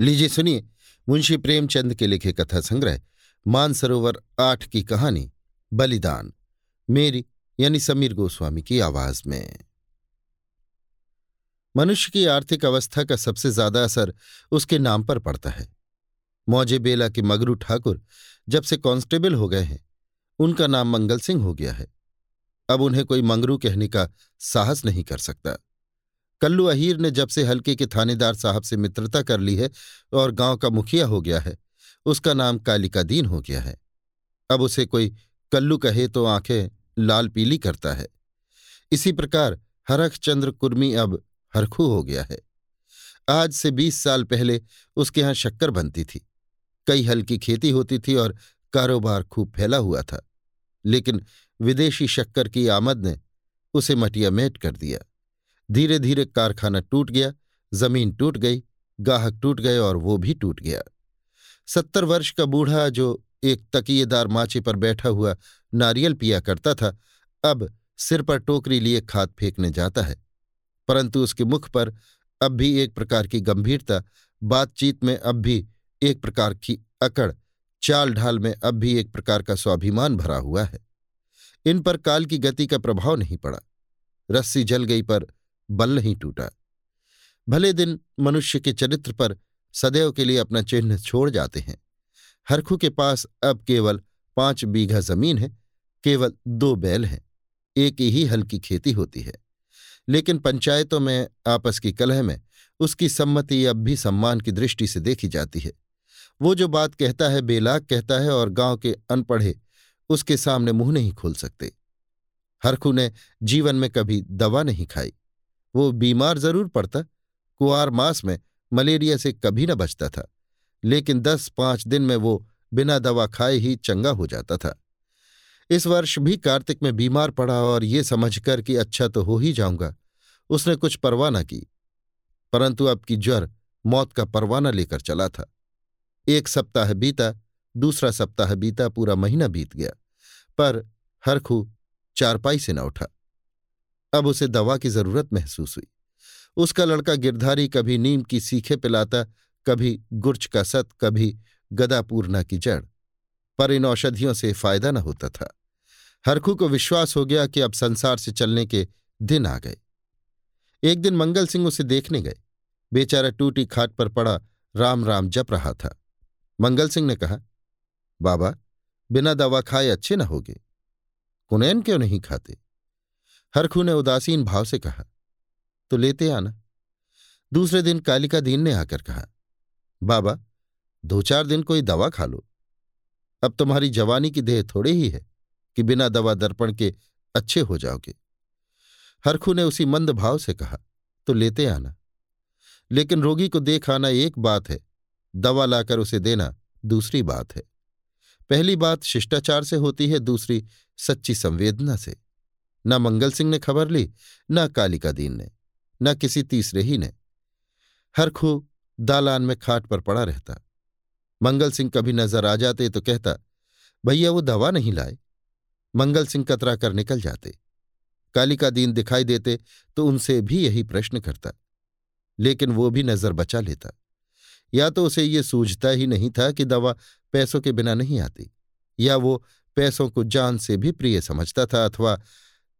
लीजिए, सुनिए, मुंशी प्रेमचंद के लिखे कथा संग्रह, मानसरोवर आठ की कहानी, बलिदान, मेरी, यानी समीर गोस्वामी की आवाज़ में। मनुष्य की आर्थिक अवस्था का सबसे ज़्यादा असर उसके नाम पर पड़ता है। मौजे बेला के मगरू ठाकुर जब से कांस्टेबल हो गए हैं, उनका नाम मंगल सिंह हो गया है। अब उन्हें कोई मंगरू कहने का साहस नहीं कर सकता। कल्लू अहीर ने जब से हल्के के थानेदार साहब से मित्रता कर ली है और गाँव का मुखिया हो गया है, उसका नाम कालिका दीन हो गया है। अब उसे कोई कल्लू कहे तो आँखें लाल पीली करता है। इसी प्रकार हरखचंद्र कुर्मी अब हरखू हो गया है। आज से बीस साल पहले उसके यहाँ शक्कर बनती थी। कई हल्की खेती होती थी और कारोबार खूब फैला हुआ था, लेकिन विदेशी शक्कर की आमद ने उसे मटिया मेट कर दिया। धीरे धीरे कारखाना टूट गया, ज़मीन टूट गई, गाहक टूट गए और वो भी टूट गया। सत्तर वर्ष का बूढ़ा जो एक तकियेदार माचे पर बैठा हुआ नारियल पिया करता था, अब सिर पर टोकरी लिए खाद फेंकने जाता है। परंतु उसके मुख पर अब भी एक प्रकार की गंभीरता, बातचीत में अब भी एक प्रकार की अकड़ चाल ढाल में अब भी एक प्रकार का स्वाभिमान भरा हुआ है। इन पर काल की गति का प्रभाव नहीं पड़ा। रस्सी जल गई पर बल नहीं टूटा। भले दिन मनुष्य के चरित्र पर सदैव के लिए अपना चिन्ह छोड़ जाते हैं। हरखू के पास अब केवल पाँच बीघा ज़मीन है, केवल दो बैल हैं, एक ही हल की खेती होती है। लेकिन पंचायतों में, आपस की कलह में, उसकी सम्मति अब भी सम्मान की दृष्टि से देखी जाती है। वो जो बात कहता है, बेलाग कहता है और गाँव के अनपढ़े, उसके सामने मुँह नहीं खोल सकते। हरखू ने जीवन में कभी दवा नहीं खाई। वो बीमार ज़रूर पड़ता। कुआर मास में मलेरिया से कभी न बचता था, लेकिन दस पाँच दिन में वो बिना दवा खाए ही चंगा हो जाता था। इस वर्ष भी कार्तिक में बीमार पड़ा और ये समझकर कि अच्छा तो हो ही जाऊँगा, उसने कुछ परवाह न की। परंतु अब की ज्वर मौत का परवाना लेकर चला था। एक सप्ताह बीता, दूसरा सप्ताह बीता, पूरा महीना बीत गया, पर हरखू चारपाई से न उठा। अब उसे दवा की ज़रूरत महसूस हुई। उसका लड़का गिरधारी कभी नीम की सीखे पिलाता, कभी गुर्च का सत, कभी गदापूर्णा की जड़। पर इन औषधियों से फ़ायदा न होता था। हरखू को विश्वास हो गया कि अब संसार से चलने के दिन आ गए। एक दिन मंगल सिंह उसे देखने गए। बेचारा टूटी खाट पर पड़ा, राम राम जप रहा था। मंगल सिंह ने कहा, बाबा, बिना दवा खाए अच्छे न होगे। कुनैन क्यों नहीं खाते? हरखू ने उदासीन भाव से कहा तो लेते आना। दूसरे दिन कालिका दीन ने आकर कहा, बाबा दो चार दिन कोई दवा खा लो। अब तुम्हारी जवानी की देह थोड़ी ही है कि बिना दवा दर्पण के अच्छे हो जाओगे। हरखू ने उसी मंद भाव से कहा तो लेते आना। लेकिन रोगी को देख आना एक बात है, दवा लाकर उसे देना दूसरी बात है। पहली बात शिष्टाचार से होती है, दूसरी सच्ची संवेदना से। न मंगल सिंह ने खबर ली, न कालिका दीन ने, न किसी तीसरे ही ने। हर खू दालान में खाट पर पड़ा रहता। मंगल सिंह कभी नज़र आ जाते तो कहता, भैया, वो दवा नहीं लाए। मंगल सिंह कतरा कर निकल जाते। कालिका दीन दिखाई देते तो उनसे भी यही प्रश्न करता, लेकिन वो भी नज़र बचा लेता। या तो उसे ये सूझता ही नहीं था कि दवा पैसों के बिना नहीं आती, या वो पैसों को जान से भी प्रिय समझता था अथवा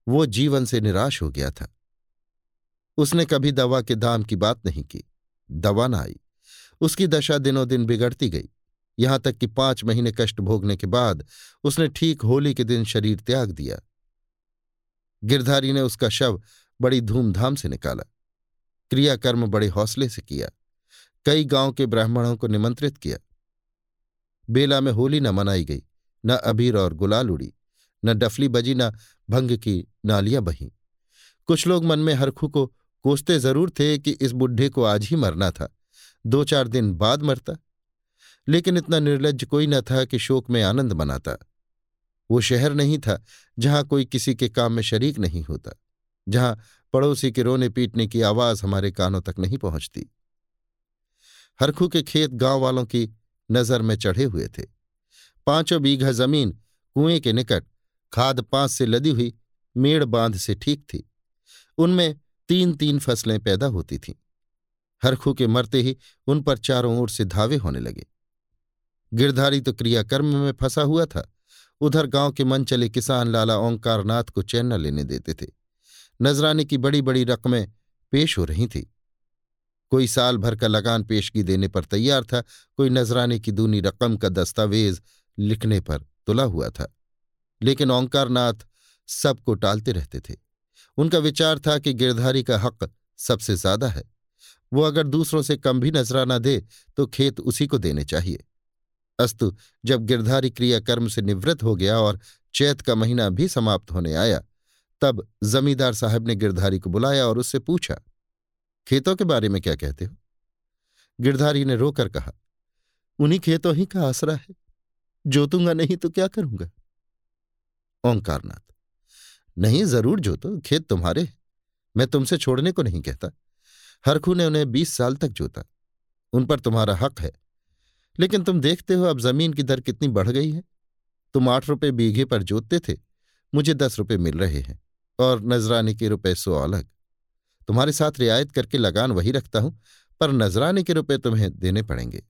वो जीवन से निराश हो गया था। उसने कभी दवा के दाम की बात नहीं की। दवा ना आई। उसकी दशा दिनों दिन बिगड़ती गई। यहाँ तक कि पाँच महीने कष्ट भोगने के बाद उसने ठीक होली के दिन शरीर त्याग दिया। गिरधारी ने उसका शव बड़ी धूमधाम से निकाला। क्रियाकर्म बड़े हौसले से किया। कई गाँव के ब्राह्मणों को निमंत्रित किया। बेला में होली न मनाई गई, न अबीर और गुलाल उड़ी। न डफली बजी न भंग की नालियाँ बहीं। कुछ लोग मन में हरखू को कोसते ज़रूर थे कि इस बुढ़े को आज ही मरना था। दो चार दिन बाद मरता। लेकिन इतना निर्लज कोई न था कि शोक में आनंद मनाता। वो शहर नहीं था, जहाँ कोई किसी के काम में शरीक नहीं होता, जहाँ पड़ोसी के रोने पीटने की आवाज़ हमारे कानों तक नहीं पहुँचती। हरखू के खेत गाँव वालों की नज़र में चढ़े हुए थे। पाँचों बीघा ज़मीन, कुएँ के निकट खाद पाँच से लदी हुई मेड़ बाँध से ठीक थी। उनमें तीन तीन फ़सलें पैदा होती थीं। हरखू के मरते ही उन पर चारों ओर से धावे होने लगे। गिरधारी तो क्रियाकर्म में फंसा हुआ था। उधर गाँव के मन चले किसान लाला ओंकारनाथ को चैन लेने देते थे। नजराने की बड़ी बड़ी रकमें पेश हो रही थी। कोई साल भर का लगान पेशगी देने पर तैयार था, कोई नजराने की दूनी रकम का दस्तावेज़ लिखने पर तुला हुआ था। लेकिन ओंकारनाथ सबको टालते रहते थे। उनका विचार था कि गिरधारी का हक सबसे ज़्यादा है। वो अगर दूसरों से कम भी नजराना दे तो खेत उसी को देने चाहिए। अस्तु, जब गिरधारी क्रियाकर्म से निवृत्त हो गया और चैत का महीना भी समाप्त होने आया, तब जमींदार साहब ने गिरधारी को बुलाया और उससे पूछा, खेतों के बारे में क्या कहते हो? गिरधारी ने रोकर कहा, उन्हीं खेतों ही का आसरा है। जोतूँगा नहीं तो क्या करूँगा? ओंकारनाथ नहीं, ज़रूर जोतो, खेत तुम्हारे मैं तुमसे छोड़ने को नहीं कहता। हरखू ने उन्हें बीस साल तक जोता। उन पर तुम्हारा हक है। लेकिन तुम देखते हो अब ज़मीन की दर कितनी बढ़ गई है। तुम आठ रुपये बीघे पर जोतते थे। मुझे दस रुपये मिल रहे हैं। और नजराने के रुपए सो अलग। तुम्हारे साथ रियायत करके लगान वही रखता हूँ, पर नजराने के रुपए तुम्हें देने पड़ेंगे।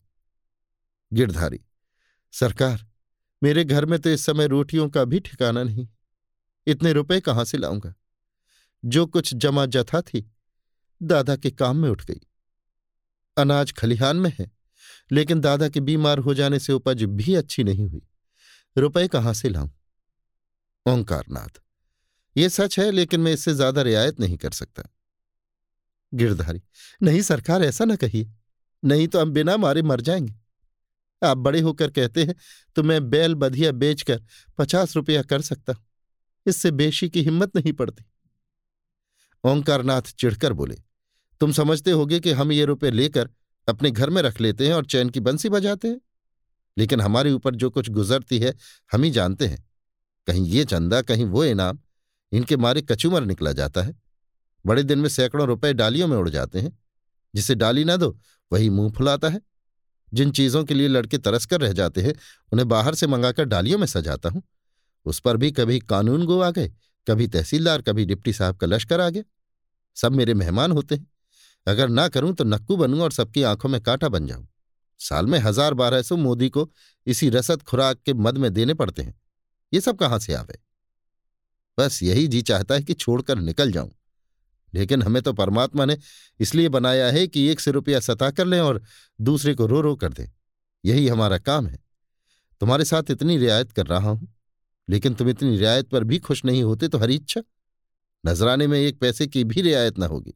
गिरधारी, सरकार मेरे घर में तो इस समय रोटियों का भी ठिकाना नहीं। इतने रुपए कहाँ से लाऊँगा? जो कुछ जमा जथा थी, दादा के काम में उठ गई। अनाज खलिहान में है, लेकिन दादा के बीमार हो जाने से उपज भी अच्छी नहीं हुई। रुपए कहाँ से लाऊं? ओंकारनाथ, ये सच है, लेकिन मैं इससे ज़्यादा रियायत नहीं कर सकता। गिरधारी, नहीं सरकार, ऐसा ना कहिए। नहीं तो हम बिना मारे मर जाएँगे। आप बड़े होकर कहते हैं तो मैं बैल बधिया बेचकर पचास रुपया कर सकता हूँ। इससे बेशी की हिम्मत नहीं पड़ती। ओंकारनाथ चिढ़कर बोले, तुम समझते होगे कि हम ये रुपए लेकर अपने घर में रख लेते हैं और चैन की बंसी बजाते हैं। लेकिन हमारे ऊपर जो कुछ गुजरती है, हम ही जानते हैं। कहीं ये चंदा, कहीं वो इनाम, इनके मारे कचूमर निकला जाता है। बड़े दिन में सैकड़ों रुपए डालियों में उड़ जाते हैं। जिसे डाली ना दो, वही मुँह फुलाता है। जिन चीज़ों के लिए लड़के तरस कर रह जाते हैं, उन्हें बाहर से मंगाकर डालियों में सजाता हूँ। उस पर भी कभी कानून गो आ गए, कभी तहसीलदार, कभी डिप्टी साहब का लश्कर आ गया। सब मेरे मेहमान होते हैं। अगर ना करूँ तो नक्कू बनूं और सबकी आँखों में कांटा बन जाऊँ। साल में हज़ार बारह सौ मोदी को इसी रसद खुराक के मद में देने पड़ते हैं। ये सब कहाँ से आवे? बस यही जी चाहता है कि छोड़कर निकल जाऊँ। लेकिन हमें तो परमात्मा ने इसलिए बनाया है कि एक से रुपया सता कर लें और दूसरे को रो रो कर दें। यही हमारा काम है। तुम्हारे साथ इतनी रियायत कर रहा हूँ, लेकिन तुम इतनी रियायत पर भी खुश नहीं होते तो हरी इच्छा? नजराने में एक पैसे की भी रियायत ना होगी।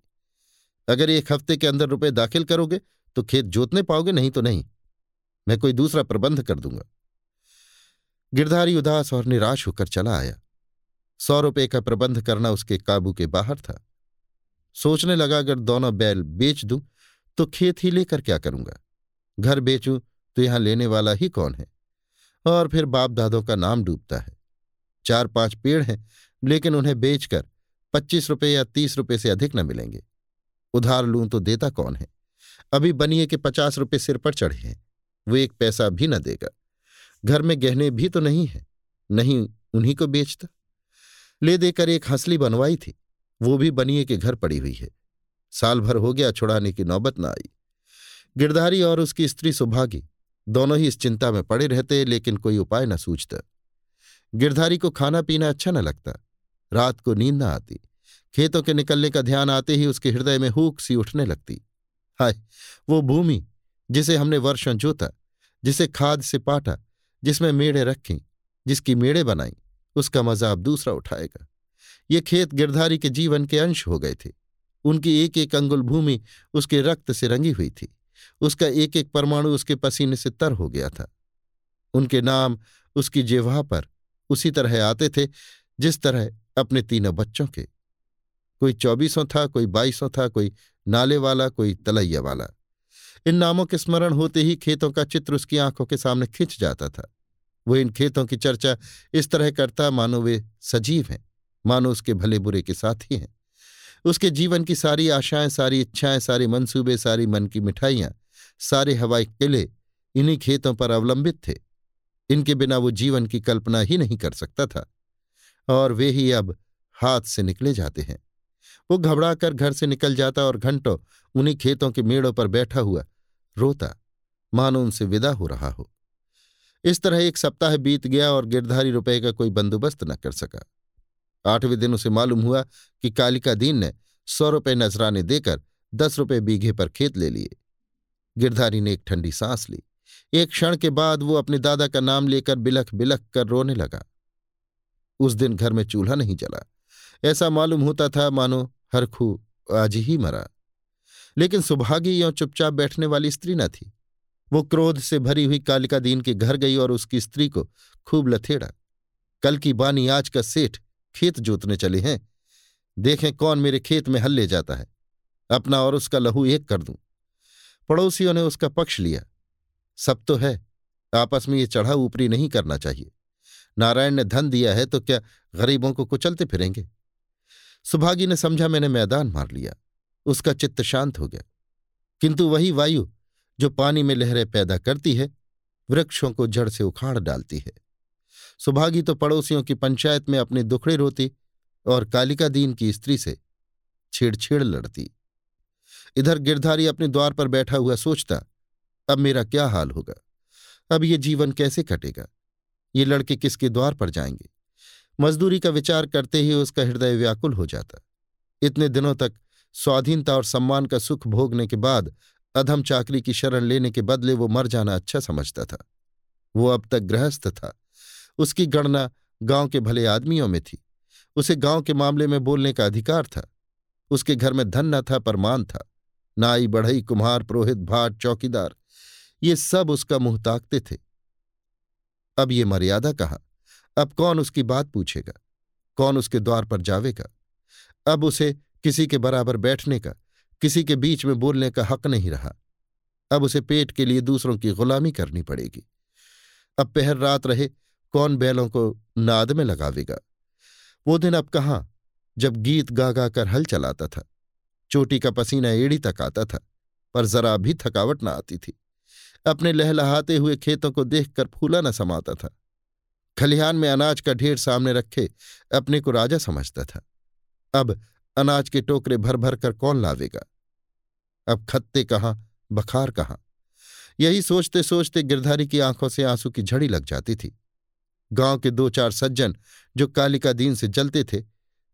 अगर एक हफ़्ते के अंदर रुपए दाखिल करोगे तो खेत जोतने पाओगे, नहीं तो नहीं। मैं कोई दूसरा प्रबंध कर दूँगा। गिरधारी उदास और निराश होकर चला आया। सौ रुपए का प्रबंध करना उसके काबू के बाहर था। सोचने लगा, अगर दोनों बैल बेच दूँ तो खेत ही लेकर क्या करूँगा? घर बेचूं तो यहाँ लेने वाला ही कौन है? और फिर बाप दादों का नाम डूबता है। चार पाँच पेड़ हैं, लेकिन उन्हें बेचकर पच्चीस रुपए या तीस रुपए से अधिक न मिलेंगे। उधार लूँ तो देता कौन है? अभी बनिए के पचास रुपए सिर पर चढ़े हैं, वो एक पैसा भी न देगा। घर में गहने भी तो नहीं है, नहीं उन्हीं को बेचता। ले देकर एक हंसली बनवाई थी। वो भी बनिए के घर पड़ी हुई है। साल भर हो गया छुड़ाने की नौबत न आई। गिरधारी और उसकी स्त्री सुभागी दोनों ही इस चिंता में पड़े रहते, लेकिन कोई उपाय न सूझता। गिरधारी को खाना पीना अच्छा न लगता। रात को नींद न आती। खेतों के निकलने का ध्यान आते ही उसके हृदय में हूक सी उठने लगती। हाय, वो भूमि जिसे हमने वर्षों जोता, जिसे खाद से पाटा, जिसमें मेड़े रखी, जिसकी मेड़े बनाई, उसका मज़ा अब दूसरा उठाएगा। ये खेत गिरधारी के जीवन के अंश हो गए थे। उनकी एक एक अंगुल भूमि उसके रक्त से रंगी हुई थी। उसका एक एक परमाणु उसके पसीने से तर हो गया था। उनके नाम उसकी जेवाह पर उसी तरह आते थे, जिस तरह अपने तीनों बच्चों के। कोई चौबीसों था, कोई बाईसों था, कोई नाले वाला, कोई तलैया वाला। इन नामों के स्मरण होते ही खेतों का चित्र उसकी आँखों के सामने खिंच जाता था। वो इन खेतों की चर्चा इस तरह करता मानो वे सजीव हैं। मानो उसके भले बुरे के साथ ही। हैं उसके जीवन की सारी आशाएँ, सारी इच्छाएँ, सारे मंसूबे, सारी मन की मिठाइयाँ, सारे हवाई किले इन्हीं खेतों पर अवलंबित थे। इनके बिना वो जीवन की कल्पना ही नहीं कर सकता था। और वे ही अब हाथ से निकले जाते हैं। वो घबरा कर घर से निकल जाता और घंटों उन्हीं खेतों के मेड़ों पर बैठा हुआ रोता, मानो उनसे विदा हो रहा हो। इस तरह एक सप्ताह बीत गया और गिरधारी रुपए का कोई बंदोबस्त न कर सका। आठवें दिन उसे मालूम हुआ कि कालिका दीन ने सौ रुपये नजराने देकर दस रुपये बीघे पर खेत ले लिए। गिरधारी ने एक ठंडी सांस ली। एक क्षण के बाद वो अपने दादा का नाम लेकर बिलख बिलख कर रोने लगा। उस दिन घर में चूल्हा नहीं जला। ऐसा मालूम होता था, मानो हर खू आज ही मरा। लेकिन सुभागी यों चुपचाप बैठने वाली स्त्री न थी। वो क्रोध से भरी हुई कालिका दीन के घर गई और उसकी स्त्री को खूब लथेड़ा। कल की बानी आज का सेठ खेत जोतने चले हैं। देखें कौन मेरे खेत में हल ले जाता है। अपना और उसका लहू एक कर दूँ। पड़ोसियों ने उसका पक्ष लिया। सब तो है, आपस में ये चढ़ा ऊपरी नहीं करना चाहिए। नारायण ने धन दिया है तो क्या गरीबों को कुचलते फिरेंगे? सुभागी ने समझा, मैंने मैदान मार लिया। उसका चित्त शांत हो गया। किंतु वही वायु, जो पानी में लहरें पैदा करती है, वृक्षों को जड़ से उखाड़ डालती है। सुभागी तो पड़ोसियों की पंचायत में अपने दुखड़े रोती और कालिका दीन की स्त्री से छेड़छेड़ लड़ती। इधर गिरधारी अपने द्वार पर बैठा हुआ सोचता, अब मेरा क्या हाल होगा? अब ये जीवन कैसे कटेगा? ये लड़के किसके द्वार पर जाएँगे? मजदूरी का विचार करते ही उसका हृदय व्याकुल हो जाता। इतने दिनों तक स्वाधीनता और सम्मान का सुख भोगने के बाद अधम चाकरी की शरण लेने के बदले वो मर जाना अच्छा समझता था। वो अब तक गृहस्थ था। उसकी गणना गाँव के भले आदमियों में थी। उसे गाँव के मामले में बोलने का अधिकार था। उसके घर में धन न था, पर मान था। नाई, बढ़ई, कुम्हार, पुरोहित, भाट, चौकीदार, ये सब उसका मुँह ताकते थे। अब ये मर्यादा कहा? अब कौन उसकी बात पूछेगा? कौन उसके द्वार पर जावेगा? अब उसे किसी के बराबर बैठने का, किसी के बीच में बोलने का हक नहीं रहा। अब उसे पेट के लिए दूसरों की गुलामी करनी पड़ेगी। अब पहर रात रहे कौन बैलों को नाद में लगावेगा? वो दिन अब कहाँ, जब गीत गा गा कर हल चलाता था। चोटी का पसीना एड़ी तक आता था, पर जरा भी थकावट न आती थी। अपने लहलहाते हुए खेतों को देखकर फूला न समाता था। खलिहान में अनाज का ढेर सामने रखे अपने को राजा समझता था। अब अनाज के टोकरे भर भर कर कौन लावेगा? अब खत्ते कहाँ, बखार कहाँ? यही सोचते सोचते गिरधारी की आँखों से आँसू की झड़ी लग जाती थी। गाँव के दो चार सज्जन जो कालिका दीन से जलते थे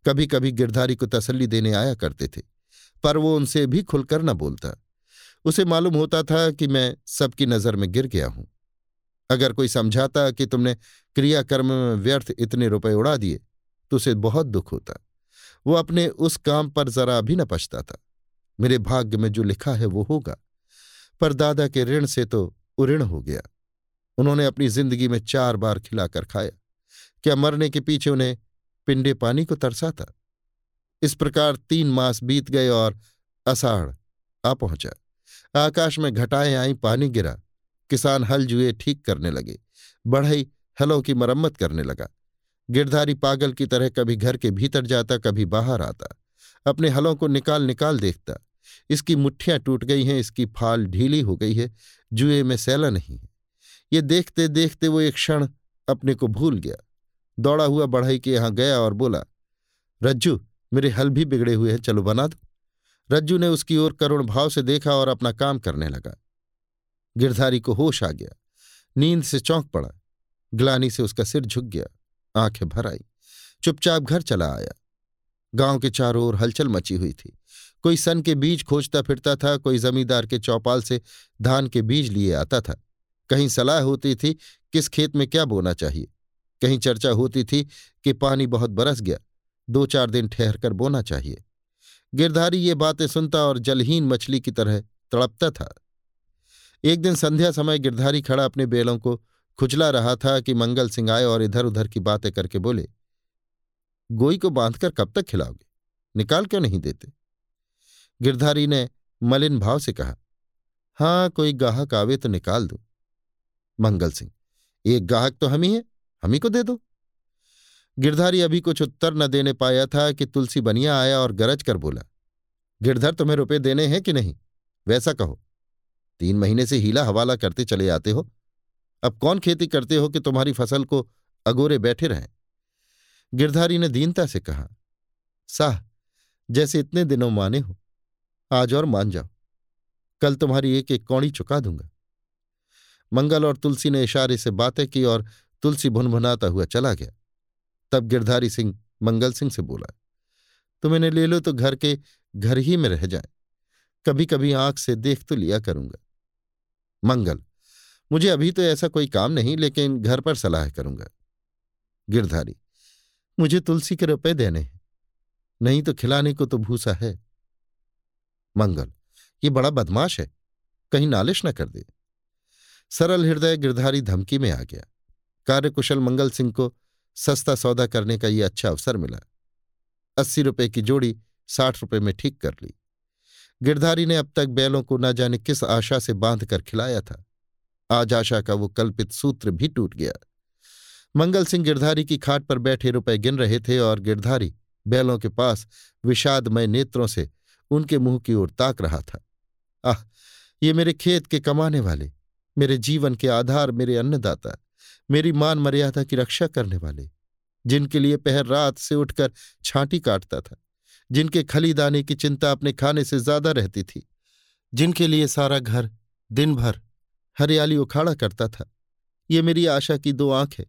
कभी कभी गिरधारी को तसल्ली देने आया करते थे, पर वो उनसे भी खुलकर न बोलता। उसे मालूम होता था कि मैं सबकी नज़र में गिर गया हूँ। अगर कोई समझाता कि तुमने क्रियाकर्म में व्यर्थ इतने रुपए उड़ा दिए तो उसे बहुत दुख होता। वो अपने उस काम पर जरा भी न पछता था। मेरे भाग्य में जो लिखा है वो होगा, पर दादा के ऋण से तो उऋण हो गया। उन्होंने अपनी ज़िंदगी में चार बार खिलाकर खाया। क्या मरने के पीछे उन्हें पिंडे पानी को तरसा था? इस प्रकार तीन मास बीत गए और अषाढ़ आ पहुँचा। आकाश में घटाएँ आई, पानी गिरा। किसान हल जुए ठीक करने लगे। बढ़ई हलों की मरम्मत करने लगा। गिरधारी पागल की तरह कभी घर के भीतर जाता, कभी बाहर आता। अपने हलों को निकाल निकाल देखता। इसकी मुठ्ठियाँ टूट गई हैं, इसकी फाल ढीली हो गई है। जुए में सैला नहीं है। ये देखते देखते वो एक क्षण अपने को भूल गया। दौड़ा हुआ बढ़ई के यहाँ गया और बोला, रज्जू, मेरे हल भी बिगड़े हुए हैं, चलो बना दो। रज्जू ने उसकी ओर करुण भाव से देखा और अपना काम करने लगा। गिरधारी को होश आ गया। नींद से चौंक पड़ा। ग्लानी से उसका सिर झुक गया। आँखें भर आई। चुपचाप घर चला आया। गाँव के चारों ओर हलचल मची हुई थी। कोई सन के बीज खोजता फिरता था, कोई जमींदार के चौपाल से धान के बीज लिए आता था। कहीं सलाह होती थी, किस खेत में क्या बोना चाहिए? कहीं चर्चा होती थी कि पानी बहुत बरस गया दो चार दिन ठहर कर बोना चाहिए। गिरधारी ये बातें सुनता और जलहीन मछली की तरह तड़पता था। एक दिन संध्या समय गिरधारी खड़ा अपने बेलों को खुजला रहा था कि मंगल सिंह आए और इधर उधर की बातें करके बोले, गोई को बांधकर कब तक खिलाओगे? निकाल क्यों नहीं देते? गिरधारी ने मलिन भाव से कहा, हाँ, कोई गाहक आवे तो निकाल दो। मंगल सिंह, एक गाहक तो हम ही है, हम ही को दे दो। गिरधारी अभी कुछ उत्तर न देने पाया था कि तुलसी बनिया आया और गरज कर बोला, गिरधर, तुम्हें रुपए देने हैं कि नहीं? वैसा कहो, तीन महीने से हीला हवाला करते चले आते हो। अब कौन खेती करते हो कि तुम्हारी फ़सल को अगोरे बैठे रहें? गिरधारी ने दीनता से कहा, साह, जैसे इतने दिनों माने हो, आज और मान जाओ। कल तुम्हारी एक एक कौड़ी चुका दूँगा। मंगल और तुलसी ने इशारे से बातें की और तुलसी भुनभुनाता हुआ चला गया। तब गिरधारी सिंह मंगल सिंह से बोला, तुम इन्हें ले लो तो घर के घर ही में रह जाए। कभी कभी आँख से देख तो लिया करूँगा। मंगल, मुझे अभी तो ऐसा कोई काम नहीं, लेकिन घर पर सलाह करूँगा। गिरधारी, मुझे तुलसी के रुपए देने हैं। नहीं तो खिलाने को तो भूसा है। मंगल, ये बड़ा बदमाश है। कहीं नालिश न कर दे। सरल हृदय गिरधारी धमकी में आ गया। कार्यकुशल मंगल सिंह को सस्ता सौदा करने का ये अच्छा अवसर मिला। अस्सी रुपए की जोड़ी साठ रुपए में ठीक कर ली। गिरधारी ने अब तक बैलों को न जाने किस आशा से बाँध कर खिलाया था। आज आशा का वो कल्पित सूत्र भी टूट गया। मंगल सिंह गिरधारी की खाट पर बैठे रुपए गिन रहे थे और गिरधारी बैलों के पास विषादमय नेत्रों से उनके मुँह की ओर ताक रहा था। आह, ये मेरे खेत के कमाने वाले। मेरे जीवन के आधार मेरे अन्नदाता, मेरी मान मर्यादा की रक्षा करने वाले, जिनके लिए पहर रात से उठकर छांटी काटता था, जिनके खलीदाने की चिंता अपने खाने से ज़्यादा रहती थी, जिनके लिए सारा घर दिन भर हरियाली उखाड़ा करता था। ये मेरी आशा की दो आँखें,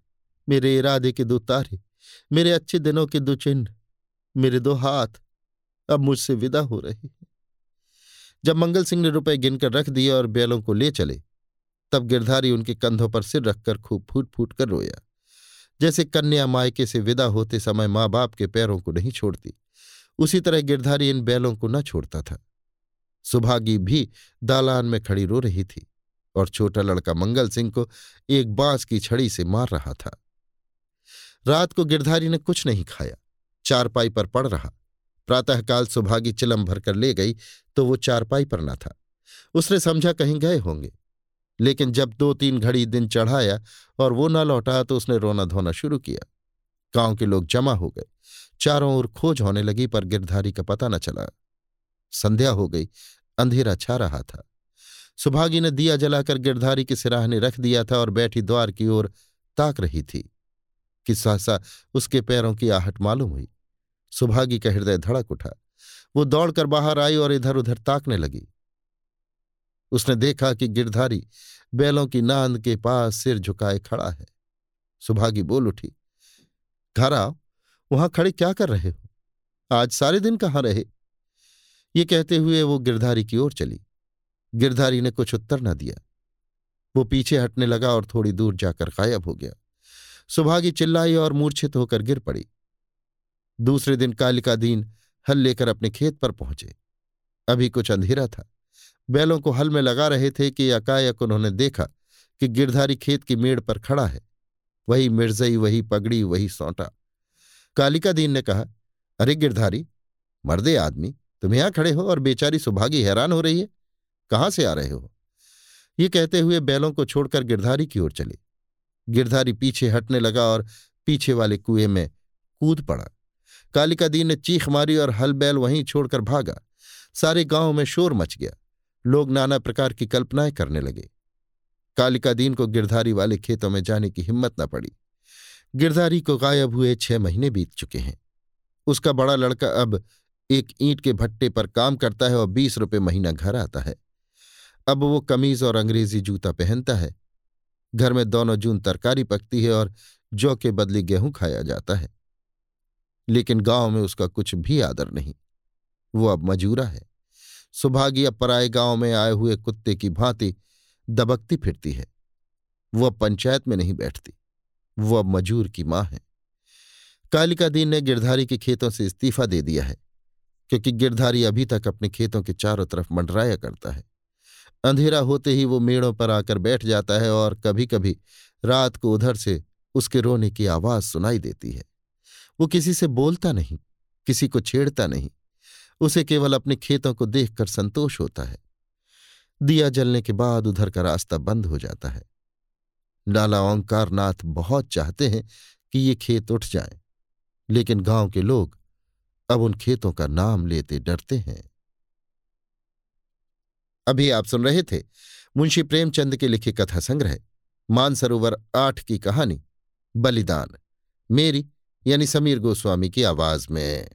मेरे इरादे के दो तारे, मेरे अच्छे दिनों के दो चिन्ह, मेरे दो हाथ अब मुझसे विदा हो रहे हैं। जब मंगल सिंह ने रुपए गिनकर रख दिए और बैलों को ले चले तब गिरधारी उनके कंधों पर सिर रखकर खूब फूट फूट कर रोया। जैसे कन्या मायके से विदा होते समय माँ बाप के पैरों को नहीं छोड़ती, उसी तरह गिरधारी इन बैलों को न छोड़ता था। सुभागी भी दालान में खड़ी रो रही थी और छोटा लड़का मंगल सिंह को एक बाँस की छड़ी से मार रहा था। रात को गिरधारी ने कुछ नहीं खाया, चारपाई पर पड़ रहा। प्रातःकाल सुभागी चिलम भरकर ले गई तो वो चारपाई पर न था। उसने समझा कहीं गए होंगे। लेकिन जब दो तीन घड़ी दिन चढ़ाया और वो न लौटा तो उसने रोना धोना शुरू किया। गाँव के लोग जमा हो गए। चारों ओर खोज होने लगी पर गिरधारी का पता न चला। संध्या हो गई। अंधेरा छा रहा था। सुभागी ने दिया जलाकर गिरधारी के सिराहने रख दिया था और बैठी द्वार की ओर ताक रही थी कि सहसा उसके पैरों की आहट मालूम हुई। सुभागी का हृदय धड़क उठा। वो दौड़कर बाहर आई और इधर उधर ताकने लगी। उसने देखा कि गिरधारी बैलों की नांद के पास सिर झुकाए खड़ा है। सुभागी बोल उठी, घर आओ, वहाँ खड़े क्या कर रहे हो? आज सारे दिन कहाँ रहे? ये कहते हुए वो गिरधारी की ओर चली। गिरधारी ने कुछ उत्तर न दिया। वो पीछे हटने लगा और थोड़ी दूर जाकर गायब हो गया। सुभागी चिल्लाई और मूर्छित होकर गिर पड़ी। दूसरे दिन कालिका दीन हल लेकर अपने खेत पर पहुँचे। अभी कुछ अंधेरा था। बैलों को हल में लगा रहे थे कि अकायक उन्होंने देखा कि गिरधारी खेत की मेड़ पर खड़ा है। वही मिर्जई, वही पगड़ी, वही सौंटा। कालिका दीन ने कहा, अरे गिरधारी, मर्दे आदमी, तुम यहाँ खड़े हो और बेचारी सुभागी हैरान हो रही है। कहाँ से आ रहे हो? ये कहते हुए बैलों को छोड़कर गिरधारी की ओर चले। गिरधारी पीछे हटने लगा और पीछे वाले कुएँ में कूद पड़ा। कालिका दीन ने चीख मारी और हल बैल वहीं छोड़कर भागा। सारे गाँव में शोर मच गया। लोग नाना प्रकार की कल्पनाएँ करने लगे। कालिका दीन को गिरधारी वाले खेतों में जाने की हिम्मत न पड़ी। गिरधारी को गायब हुए छह महीने बीत चुके हैं। उसका बड़ा लड़का अब एक ईंट के भट्टे पर काम करता है और बीस रुपये महीना घर आता है। अब वो कमीज और अंग्रेज़ी जूता पहनता है। घर में दोनों जून तरकारी पकती है और जौ के बदले गेहूँ खाया जाता है। लेकिन गाँव में उसका कुछ भी आदर नहीं। वो अब मजूरा है। सुभागी अब गाँव में आए हुए कुत्ते की भांति दबकती फिरती है। वो अब पंचायत में नहीं बैठती, वो अब मजूर की माँ है। कालिका दीन ने गिरधारी के खेतों से इस्तीफा दे दिया है, क्योंकि गिरधारी अभी तक अपने खेतों के चारों तरफ़ मंडराया करता है। अंधेरा होते ही वो मेड़ों पर आकर बैठ जाता है और कभी कभी रात को उधर से उसके रोने की आवाज़ सुनाई देती है। वो किसी से बोलता नहीं, किसी को छेड़ता नहीं उसे केवल अपने खेतों को देखकर संतोष होता है। दिया जलने के बाद उधर का रास्ता बंद हो जाता है। लाला ओंकार नाथ बहुत चाहते हैं कि ये खेत उठ जाए, लेकिन गाँव के लोग अब उन खेतों का नाम लेते डरते हैं। अभी आप सुन रहे थे मुंशी प्रेमचंद के लिखे कथा संग्रह, मानसरोवर आठ की कहानी, बलिदान, मेरी यानी समीर गोस्वामी की आवाज़ में।